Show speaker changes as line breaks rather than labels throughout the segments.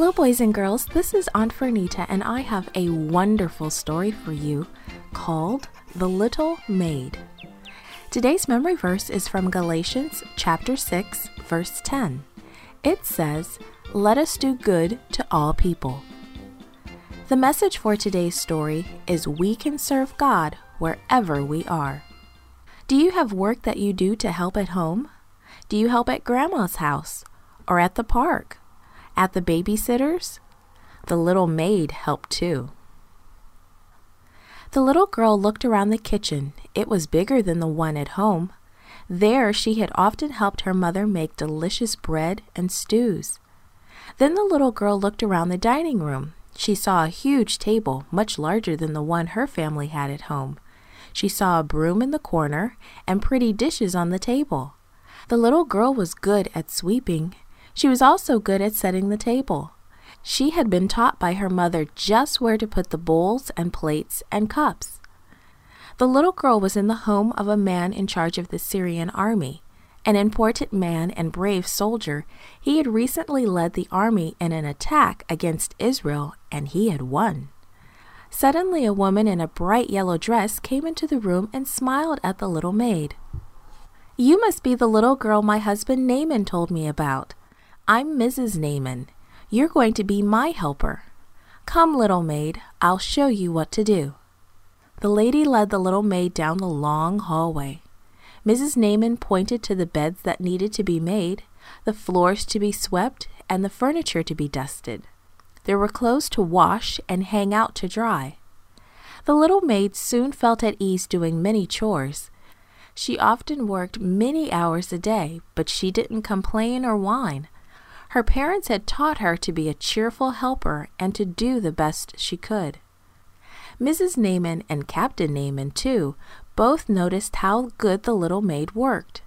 Hello, boys and girls. This is Aunt Fernita, and I have a wonderful story for you called The Little Maid. Today's memory verse is from Galatians chapter 6, verse 10. It says, Let us do good to all people. The message for today's story is We can serve God wherever we are. Do you have work that you do to help at home? Do you help at Grandma's house? Or at the park? At the babysitter's? The little maid helped too. The little girl looked around the kitchen. It was bigger than the one at home. There she had often helped her mother make delicious bread and stews. Then the little girl looked around the dining room. She saw a huge table, much larger than the one her family had at home. She saw a broom in the corner and pretty dishes on the table. The little girl was good at sweeping. She was also good at setting the table. She had been taught by her mother just where to put the bowls and plates and cups. The little girl was in the home of a man in charge of the Syrian army. An important man and brave soldier, he had recently led the army in an attack against Israel, and he had won. Suddenly, a woman in a bright yellow dress came into the room and smiled at the little maid. You must be the little girl my husband Naaman told me about. I'm Mrs. Naaman. You're going to be my helper. Come, little maid, I'll show you what to do. The lady led the little maid down the long hallway. Mrs. Naaman pointed to the beds that needed to be made, the floors to be swept, and the furniture to be dusted. There were clothes to wash and hang out to dry. The little maid soon felt at ease doing many chores. She often worked many hours a day, but she didn't complain or whine. Her parents had taught her to be a cheerful helper and to do the best she could. Mrs. Naaman and Captain Naaman, too, both noticed how good the little maid worked.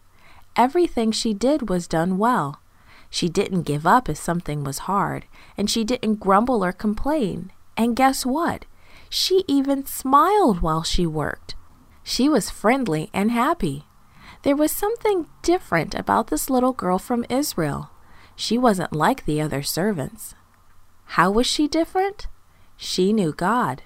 Everything she did was done well. She didn't give up if something was hard, and she didn't grumble or complain. And guess what? She even smiled while she worked. She was friendly and happy. There was something different about this little girl from Israel. She wasn't like the other servants. How was she different? She knew God.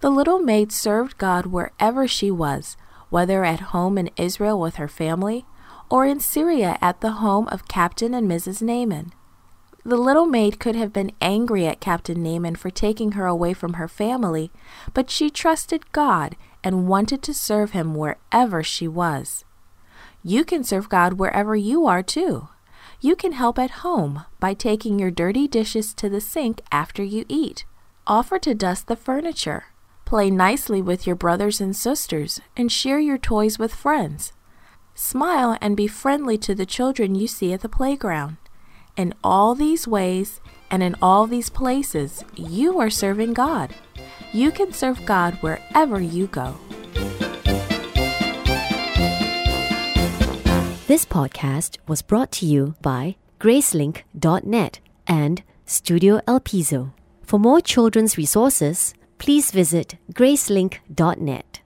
The little maid served God wherever she was, whether at home in Israel with her family or in Syria at the home of Captain and Mrs. Naaman. The little maid could have been angry at Captain Naaman for taking her away from her family, but she trusted God and wanted to serve him wherever she was. You can serve God wherever you are, too. You can help at home by taking your dirty dishes to the sink after you eat. Offer to dust the furniture. Play nicely with your brothers and sisters and share your toys with friends. Smile and be friendly to the children you see at the playground. In all these ways and in all these places, you are serving God. You can serve God wherever you go.
This podcast was brought to you by Gracelink.net and Studio El Piso. For more children's resources, please visit Gracelink.net.